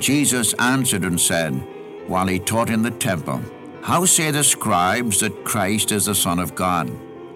Jesus answered and said, while he taught in the temple, How say the scribes that Christ is the Son of God?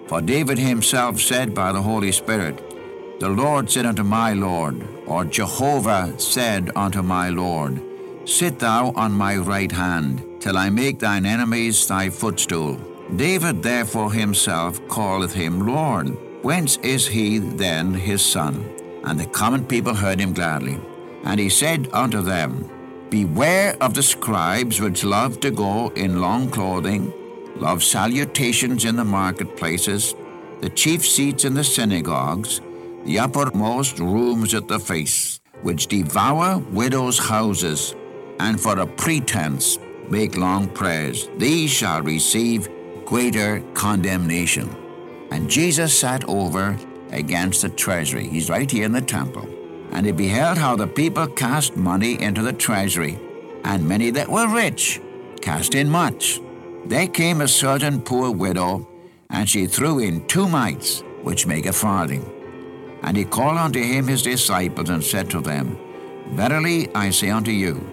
For David himself said by the Holy Spirit, The Lord said unto my Lord, or Jehovah said unto my Lord, Sit thou on my right hand, till I make thine enemies thy footstool. David therefore himself calleth him Lord. Whence is he then his son? And the common people heard him gladly. And he said unto them, Beware of the scribes which love to go in long clothing, love salutations in the marketplaces, the chief seats in the synagogues, the uppermost rooms at the feasts, which devour widows' houses, and for a pretense make long prayers. These shall receive greater condemnation. And Jesus sat over against the treasury. He's right here in the temple. And he beheld how the people cast money into the treasury, and many that were rich cast in much. There came a certain poor widow, and she threw in two mites, which make a farthing. And he called unto him his disciples, and said to them, Verily I say unto you,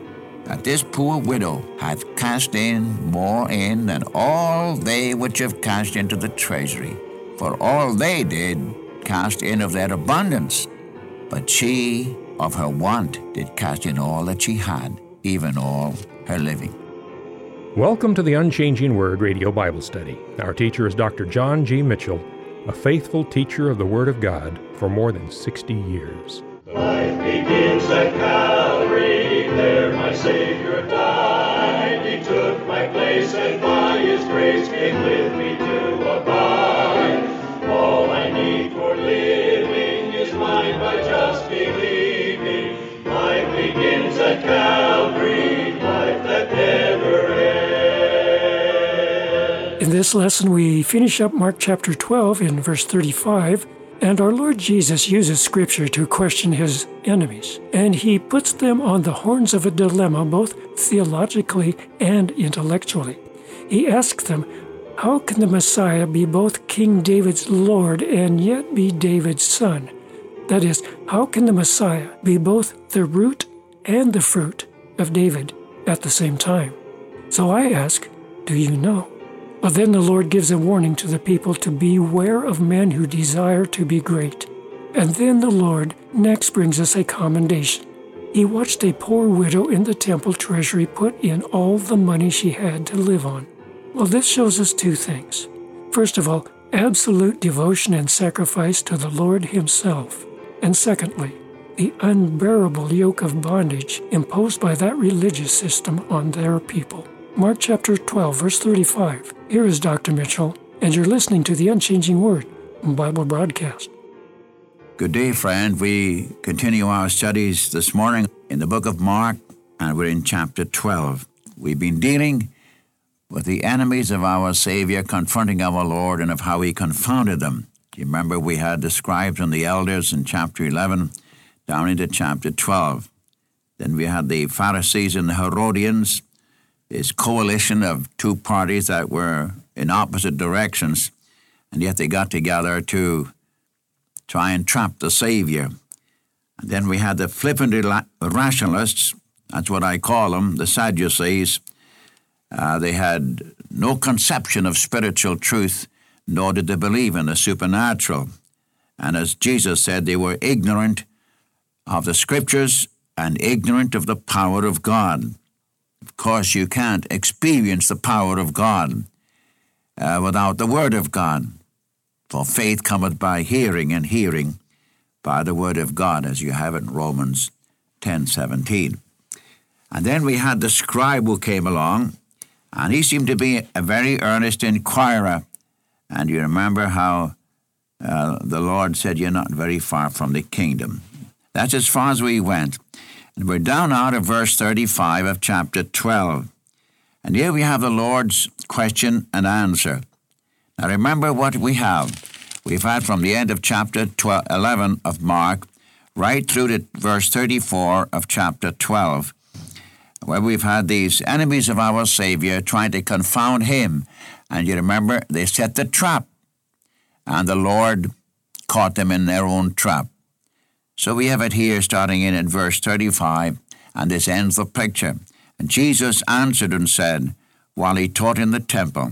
that this poor widow hath cast in more in than all they which have cast into the treasury. For all they did cast in of their abundance, but she of her want did cast in all that she had, even all her living. Welcome to the Unchanging Word Radio Bible Study. Our teacher is Dr. John G. Mitchell, a faithful teacher of the Word of God for more than 60 years. Life begins at Calvary, there my Savior died. He took my place and by His grace came with me to In this lesson, we finish up Mark chapter 12 in verse 35, and our Lord Jesus uses Scripture to question his enemies, and he puts them on the horns of a dilemma, both theologically and intellectually. He asks them, How can the Messiah be both King David's Lord and yet be David's son? That is, how can the Messiah be both the root and the fruit of David at the same time? So I ask, Do you know? But then the Lord gives a warning to the people to beware of men who desire to be great. And then the Lord next brings us a commendation. He watched a poor widow in the temple treasury put in all the money she had to live on. Well, this shows us two things. First of all, absolute devotion and sacrifice to the Lord Himself. And secondly, the unbearable yoke of bondage imposed by that religious system on their people. Mark chapter 12, verse 35. Here is Dr. Mitchell, and you're listening to the Unchanging Word Bible broadcast. Good day, friend. We continue our studies this morning in the book of Mark, and we're in chapter 12. We've been dealing with the enemies of our Savior confronting our Lord and of how he confounded them. You remember we had the scribes and the elders in chapter 11 down into chapter 12. Then we had the Pharisees and the Herodians, this coalition of two parties that were in opposite directions, and yet they got together to try and trap the Savior. And then we had the flippant rationalists, that's what I call them, the Sadducees. Uh, they had no conception of spiritual truth, nor did they believe in the supernatural. And as Jesus said, they were ignorant of the Scriptures and ignorant of the power of God. Of course, you can't experience the power of God uh, without the Word of God. For faith cometh by hearing, and hearing by the Word of God, as you have in Romans 10 17. And then we had the scribe who came along, and he seemed to be a very earnest inquirer. And you remember how uh, the Lord said, You're not very far from the kingdom. That's as far as we went. And we're down out of verse 35 of chapter 12. And here we have the Lord's question and answer. Now remember what we have. We've had from the end of chapter 12, 11 of Mark right through to verse 34 of chapter 12, where we've had these enemies of our Savior trying to confound him. And you remember, they set the trap, and the Lord caught them in their own trap. So we have it here starting in at verse 35, And this ends the picture. And Jesus answered and said, while he taught in the temple,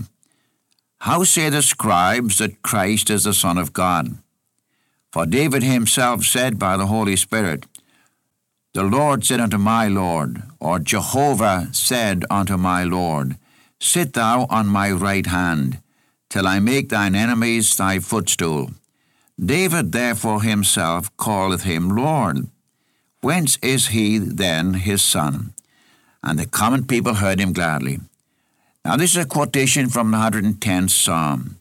How say the scribes that Christ is the Son of God? For David himself said by the Holy Spirit, The Lord said unto my Lord, or Jehovah said unto my Lord, Sit thou on my right hand, till I make thine enemies thy footstool. David therefore himself calleth him Lord. Whence is he then his son? And the common people heard him gladly. Now, this is a quotation from the 110th Psalm.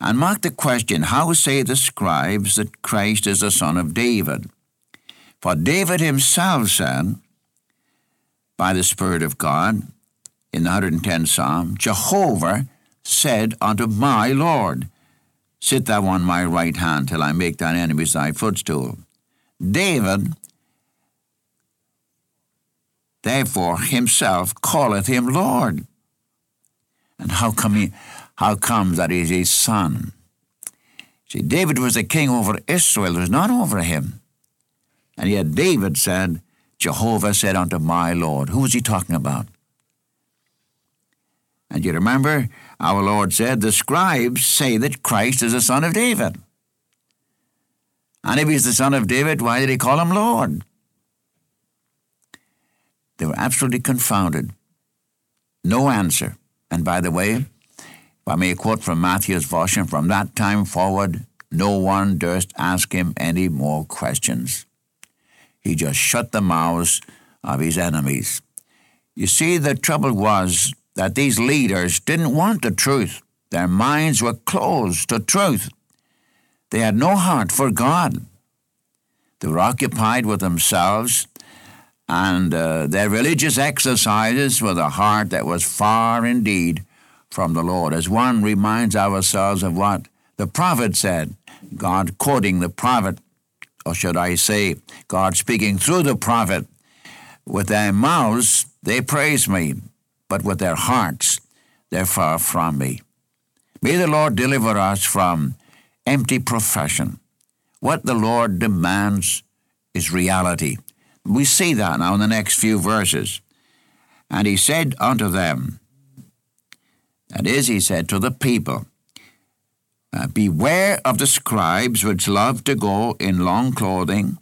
And mark the question How say the scribes that Christ is the son of David? For David himself said, by the Spirit of God, in the 110th Psalm, Jehovah said unto my Lord, Sit thou on my right hand till I make thine enemies thy footstool. David, therefore, himself calleth him Lord. And how come he, how comes that he's his son? See, David was the king over Israel, it was not over him. And yet David said, Jehovah said unto my Lord. Who was he talking about? And you remember, our Lord said, the scribes say that Christ is the son of David. And if he's the son of David, why did he call him Lord? They were absolutely confounded. No answer. And by the way, if I may quote from Matthew's version, from that time forward, no one durst ask him any more questions. He just shut the mouths of his enemies. You see, the trouble was that these leaders didn't want the truth. Their minds were closed to truth. They had no heart for God. They were occupied with themselves and uh, their religious exercises with a heart that was far indeed from the Lord. As one reminds ourselves of what the prophet said, God quoting the prophet, or should I say, God speaking through the prophet, with their mouths they praise me, but with their hearts they're far from me. May the Lord deliver us from empty profession. What the Lord demands is reality. We see that now in the next few verses. And he said unto them, that is, he said to the people, uh, Beware of the scribes which love to go in long clothing,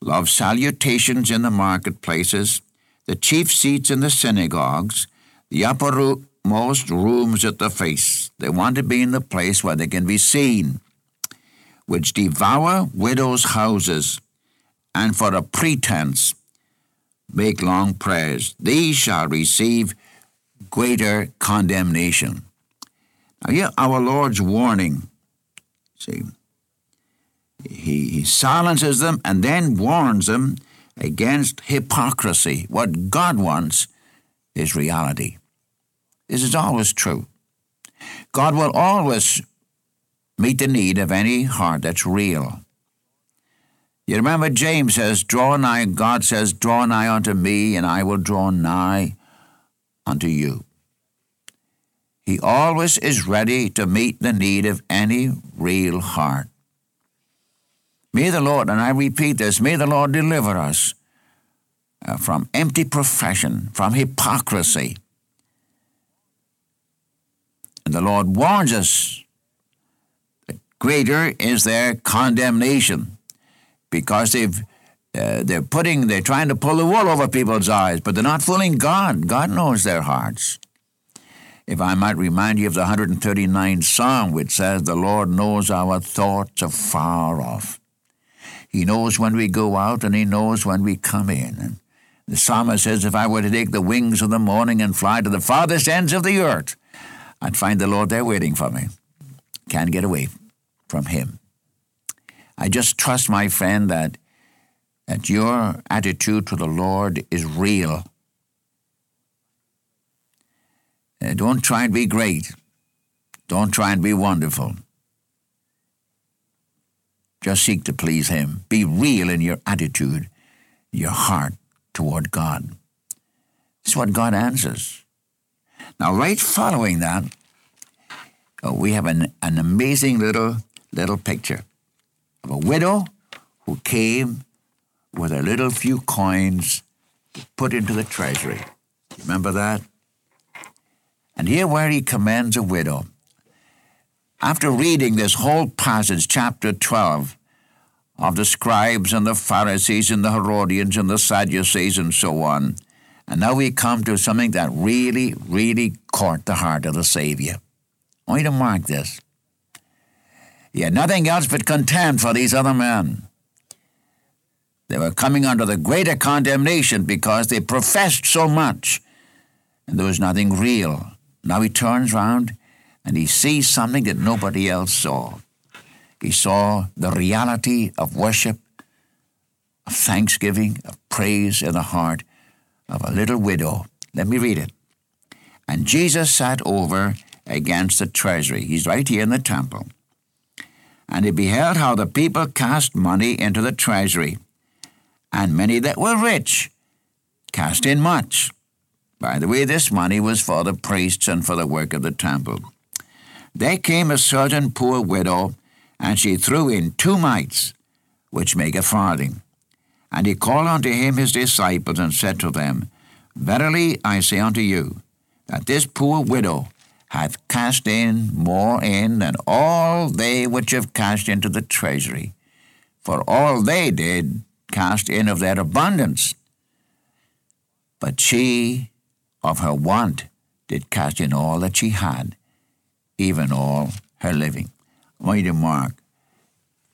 love salutations in the marketplaces, the chief seats in the synagogues, the uppermost rooms at the face. They want to be in the place where they can be seen, which devour widows' houses and for a pretense make long prayers. These shall receive greater condemnation. Now, here our Lord's warning. See, he, he silences them and then warns them against hypocrisy. What God wants is reality. This is always true. God will always meet the need of any heart that's real. You remember James says, Draw nigh, God says, Draw nigh unto me, and I will draw nigh unto you. He always is ready to meet the need of any real heart. May the Lord, and I repeat this, may the Lord deliver us uh, from empty profession, from hypocrisy. And the Lord warns us that greater is their condemnation because they've uh, they're putting they're trying to pull the wool over people's eyes, but they're not fooling God. God knows their hearts. If I might remind you of the 139th Psalm, which says, The Lord knows our thoughts afar off. He knows when we go out and He knows when we come in. And the psalmist says, If I were to take the wings of the morning and fly to the farthest ends of the earth, I'd find the Lord there waiting for me. Can't get away from Him. I just trust, my friend, that, that your attitude to the Lord is real. Uh, don't try and be great. Don't try and be wonderful. Just seek to please Him. Be real in your attitude, your heart toward God. This is what God answers. Now, right following that, uh, we have an, an amazing little little picture of a widow who came with a little few coins put into the treasury. Remember that? And here where he commends a widow. After reading this whole passage, chapter 12, of the scribes and the Pharisees and the Herodians and the Sadducees and so on, and now we come to something that really, really caught the heart of the Savior. I want you to mark this. He had nothing else but contempt for these other men. They were coming under the greater condemnation because they professed so much, and there was nothing real. Now he turns round and he sees something that nobody else saw. He saw the reality of worship, of thanksgiving, of praise in the heart of a little widow. Let me read it. And Jesus sat over against the treasury. He's right here in the temple. And he beheld how the people cast money into the treasury and many that were rich cast in much. By the way, this money was for the priests and for the work of the temple. There came a certain poor widow, and she threw in two mites, which make a farthing. And he called unto him his disciples, and said to them, Verily I say unto you, that this poor widow hath cast in more in than all they which have cast into the treasury. For all they did cast in of their abundance. But she of her want did cast in all that she had, even all her living. Wait a mark.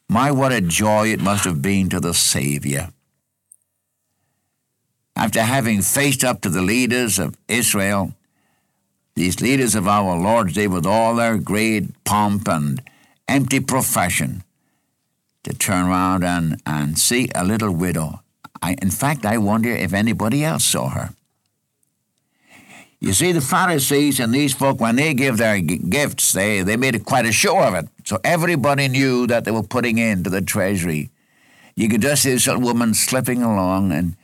My, what a joy it must have been to the Savior. After having faced up to the leaders of Israel, these leaders of our Lord's Day, with all their great pomp and empty profession, to turn around and, and see a little widow. I, in fact, I wonder if anybody else saw her. You see, the Pharisees and these folk, when they give their g- gifts, they, they made quite a show of it. So everybody knew that they were putting into the treasury. You could just see this little woman slipping along and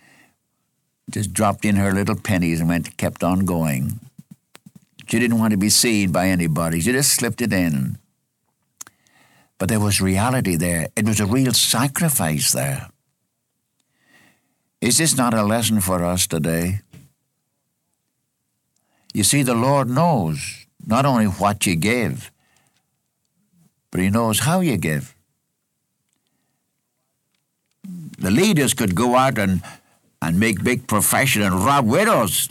just dropped in her little pennies and went kept on going. She didn't want to be seen by anybody. She just slipped it in. But there was reality there. It was a real sacrifice there. Is this not a lesson for us today? You see, the Lord knows not only what you give, but He knows how you give. The leaders could go out and, and make big profession and rob widows.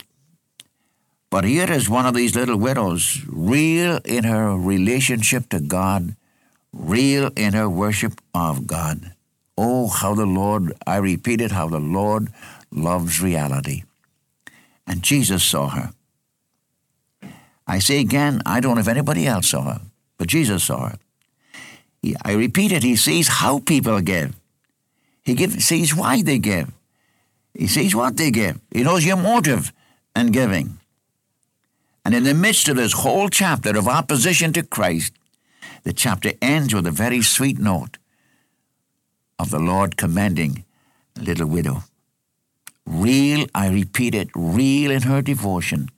But here is one of these little widows, real in her relationship to God, real in her worship of God. Oh, how the Lord, I repeat it, how the Lord loves reality. And Jesus saw her. I say again, I don't know if anybody else saw her, but Jesus saw her. He, I repeat it, he sees how people give. He give, sees why they give. He sees what they give. He knows your motive in giving. And in the midst of this whole chapter of opposition to Christ, the chapter ends with a very sweet note of the Lord commending a little widow. Real, I repeat it, real in her devotion,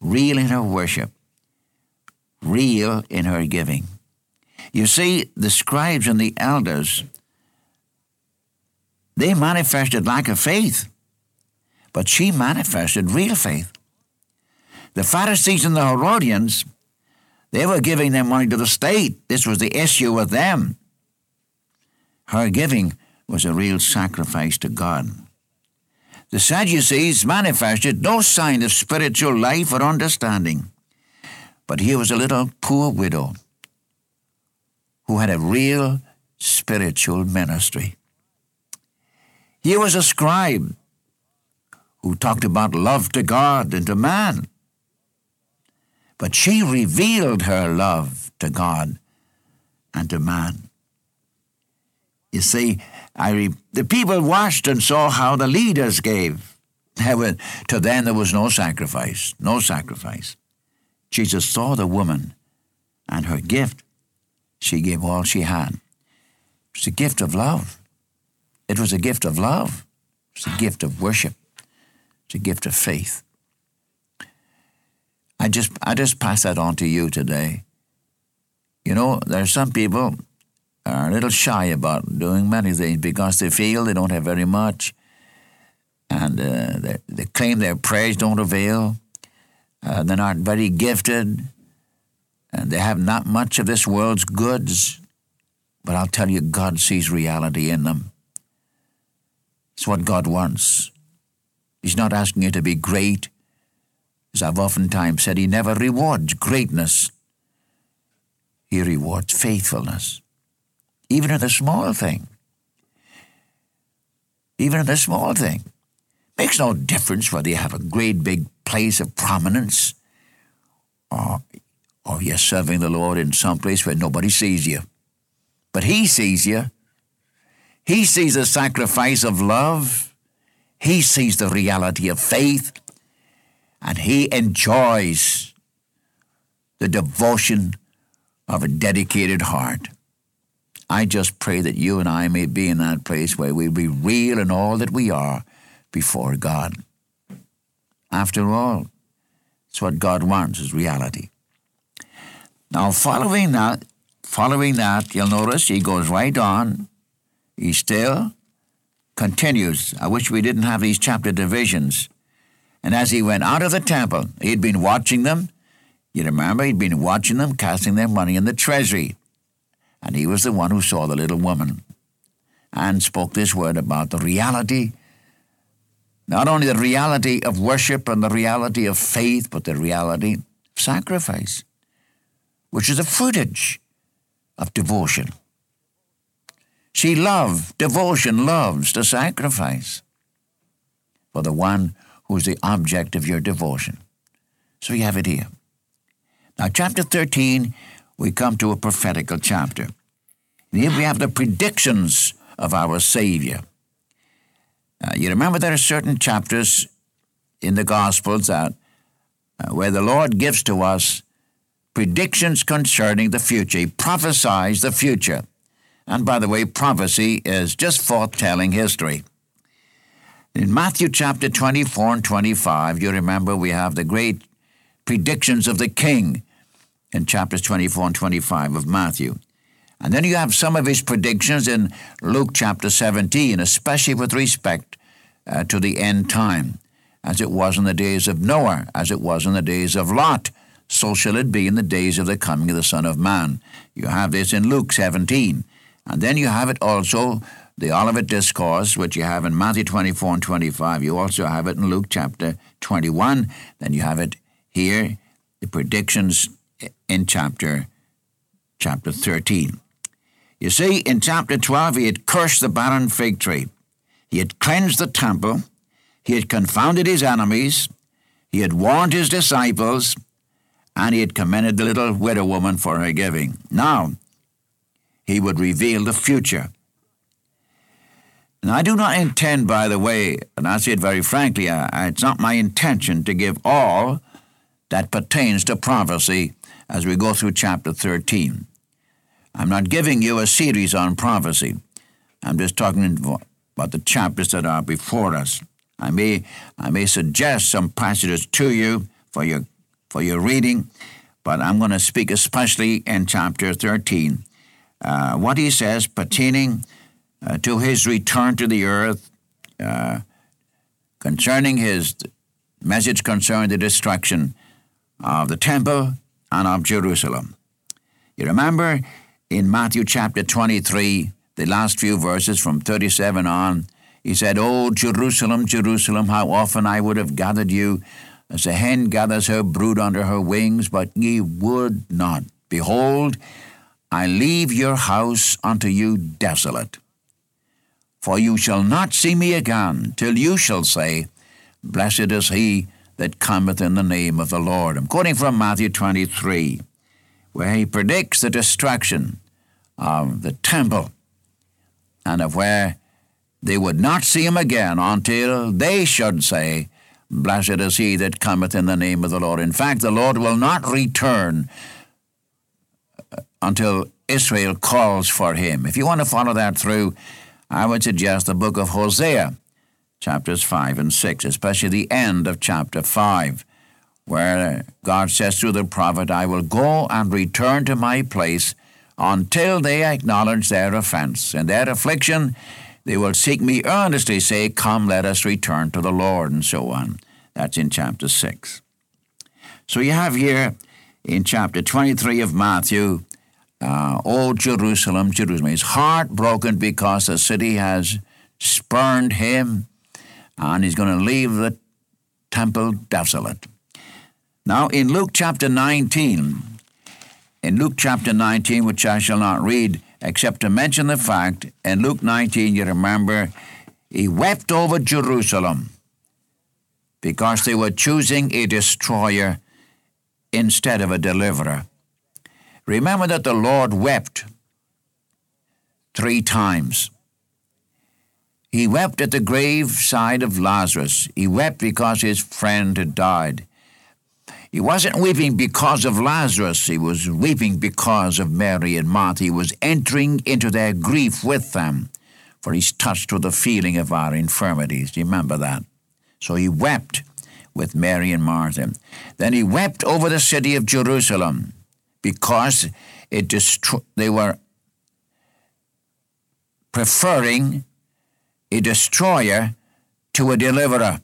real in her worship, real in her giving. You see, the scribes and the elders, they manifested lack of faith, but she manifested real faith. The Pharisees and the Herodians, they were giving their money to the state. This was the issue with them. Her giving was a real sacrifice to God. The Sadducees manifested no sign of spiritual life or understanding. But here was a little poor widow who had a real spiritual ministry. Here was a scribe who talked about love to God and to man. But she revealed her love to God and to man. You see, re- the people watched and saw how the leaders gave. To them there was no sacrifice, no sacrifice. Jesus saw the woman and her gift. She gave all she had. It was a gift of love. It was a gift of love. It was a gift of worship. It's a gift of faith. I just I just pass that on to you today. You know, there are some people are a little shy about doing many things because they feel they don't have very much. and uh, they, they claim their prayers don't avail. Uh, they're not very gifted, and they have not much of this world's goods. But I'll tell you, God sees reality in them. It's what God wants. He's not asking you to be great. As I've oftentimes said, He never rewards greatness, He rewards faithfulness, even in the small thing. Even in the small thing. Makes no difference whether you have a great big place of prominence or, or you're serving the Lord in some place where nobody sees you. But He sees you. He sees the sacrifice of love. He sees the reality of faith. And He enjoys the devotion of a dedicated heart. I just pray that you and I may be in that place where we be real in all that we are before God. After all, it's what God wants is reality. Now, following that, following that, you'll notice he goes right on. He still continues. I wish we didn't have these chapter divisions. And as he went out of the temple, he'd been watching them. You remember, he'd been watching them casting their money in the treasury. And he was the one who saw the little woman and spoke this word about the reality not only the reality of worship and the reality of faith, but the reality of sacrifice, which is a footage of devotion. She loved, devotion loves to sacrifice for the one who is the object of your devotion. So you have it here. Now, chapter 13, we come to a prophetical chapter. And here we have the predictions of our Savior. Uh, you remember there are certain chapters in the Gospels that uh, where the Lord gives to us predictions concerning the future. He prophesies the future. And by the way, prophecy is just foretelling history. In Matthew chapter 24 and 25, you remember we have the great predictions of the king in chapters 24 and 25 of Matthew. And then you have some of his predictions in Luke chapter 17, especially with respect uh, to the end time, as it was in the days of Noah, as it was in the days of Lot. So shall it be in the days of the coming of the Son of Man. You have this in Luke 17. And then you have it also, the Olivet Discourse, which you have in Matthew 24 and 25. You also have it in Luke chapter 21. Then you have it here, the predictions in chapter chapter 13. You see, in chapter 12, he had cursed the barren fig tree. He had cleansed the temple. He had confounded his enemies. He had warned his disciples. And he had commended the little widow woman for her giving. Now, he would reveal the future. And I do not intend, by the way, and I say it very frankly, I, it's not my intention to give all that pertains to prophecy as we go through chapter 13. I'm not giving you a series on prophecy. I'm just talking about the chapters that are before us. I may, I may suggest some passages to you for your, for your reading, but I'm going to speak especially in chapter 13. Uh, what he says pertaining uh, to his return to the earth, uh, concerning his message concerning the destruction of the temple and of Jerusalem. You remember in Matthew chapter 23, the last few verses from 37 on, he said, Oh, Jerusalem, Jerusalem, how often I would have gathered you as a hen gathers her brood under her wings, but ye would not. Behold, I leave your house unto you desolate. For you shall not see me again till you shall say, Blessed is he that cometh in the name of the Lord. I'm quoting from Matthew 23 where he predicts the destruction of the temple and of where they would not see him again until they should say, Blessed is he that cometh in the name of the Lord. In fact, the Lord will not return until Israel calls for him. If you want to follow that through, I would suggest the book of Hosea, chapters 5 and 6, especially the end of chapter 5 where God says to the prophet, I will go and return to my place until they acknowledge their offense. In their affliction, they will seek me earnestly, say, Come, let us return to the Lord, and so on. That's in chapter 6. So you have here in chapter 23 of Matthew, uh, oh, Jerusalem, Jerusalem. He's heartbroken because the city has spurned him, and he's going to leave the temple desolate. Now, in Luke chapter 19, in Luke chapter 19, which I shall not read, except to mention the fact, in Luke 19, you remember, he wept over Jerusalem because they were choosing a destroyer instead of a deliverer. Remember that the Lord wept three times. He wept at the grave side of Lazarus. He wept because his friend had died. He wasn't weeping because of Lazarus, he was weeping because of Mary and Martha. He was entering into their grief with them, for he's touched with the feeling of our infirmities. Remember that? So he wept with Mary and Martha. Then he wept over the city of Jerusalem because it destro- they were preferring a destroyer to a deliverer.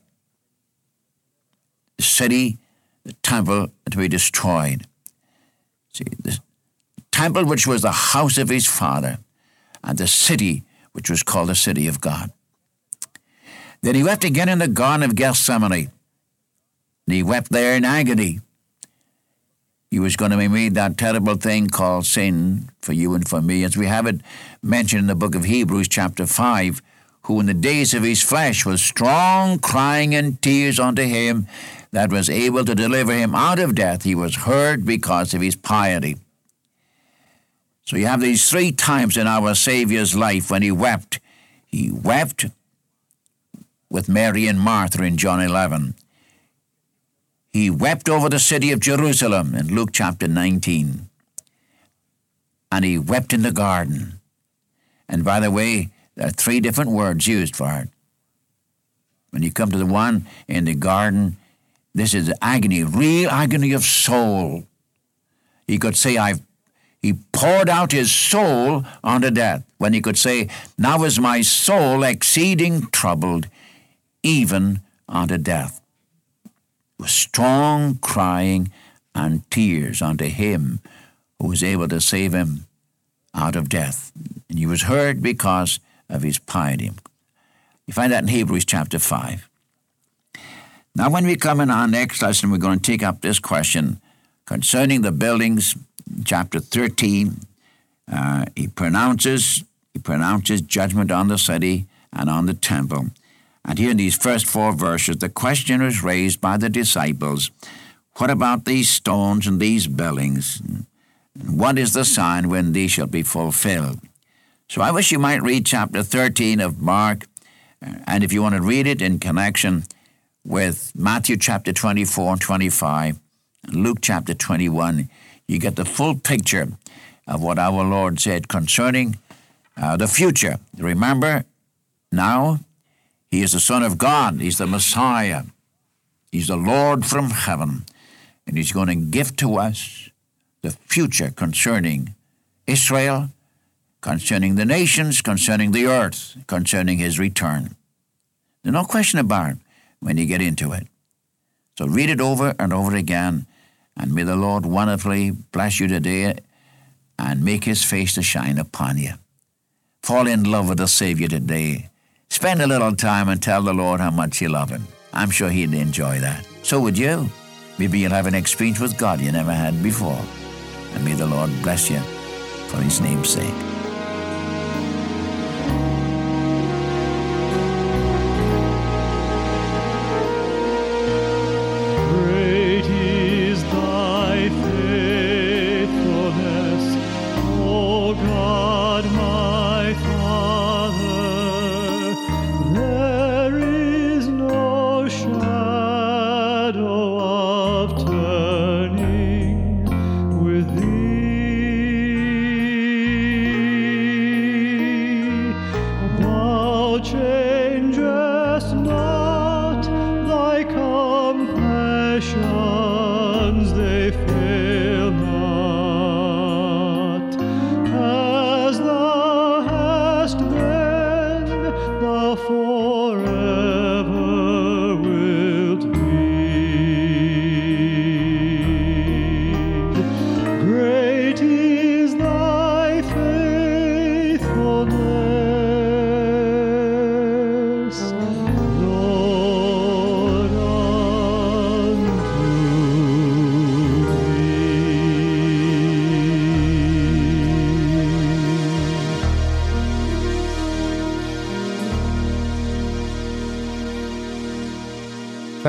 The city, the temple to be destroyed. See, the temple which was the house of his father, and the city which was called the city of God. Then he wept again in the Garden of Gethsemane. And he wept there in agony. He was going to be made that terrible thing called sin for you and for me, as we have it mentioned in the book of Hebrews, chapter 5, who in the days of his flesh was strong, crying and tears unto him that was able to deliver him out of death. He was heard because of his piety. So you have these three times in our Savior's life when he wept. He wept with Mary and Martha in John 11. He wept over the city of Jerusalem in Luke chapter 19. And he wept in the garden. And by the way, there are three different words used for it. When you come to the one in the garden, this is agony, real agony of soul. He could say, I've he poured out his soul unto death. When he could say, Now is my soul exceeding troubled, even unto death. With strong crying and tears unto him who was able to save him out of death. And he was heard because of his piety. You find that in Hebrews chapter 5. Now, when we come in our next lesson, we're going to take up this question concerning the buildings, chapter 13. Uh, he pronounces he pronounces judgment on the city and on the temple. And here in these first four verses, the question is raised by the disciples What about these stones and these buildings? What is the sign when these shall be fulfilled? So I wish you might read chapter 13 of Mark, and if you want to read it in connection with Matthew chapter 24 and 25, and Luke chapter 21, you get the full picture of what our Lord said concerning uh, the future. Remember, now he is the Son of God, he's the Messiah, he's the Lord from heaven, and he's going to give to us the future concerning Israel, concerning the nations, concerning the earth, concerning his return. There's no question about it when you get into it. So read it over and over again, and may the Lord wonderfully bless you today and make his face to shine upon you. Fall in love with the Savior today. Spend a little time and tell the Lord how much you love him. I'm sure he'd enjoy that. So would you. Maybe you'll have an experience with God you never had before. And may the Lord bless you for his name's sake.